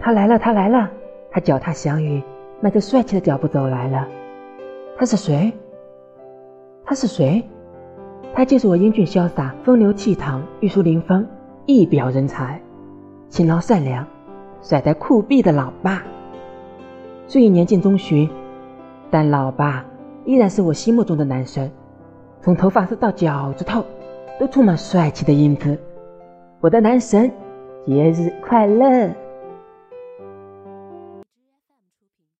他来了，他来了！他脚踏祥云，迈着帅气的脚步走来了。他是谁？他是谁？他就是我英俊潇洒、风流倜傥、玉树临风、一表人才、勤劳善良、帅呆酷毙的老爸。虽已年近中旬，但老爸依然是我心目中的男神，从头发丝到脚趾头都充满帅气的英姿。我的男神，节日快乐！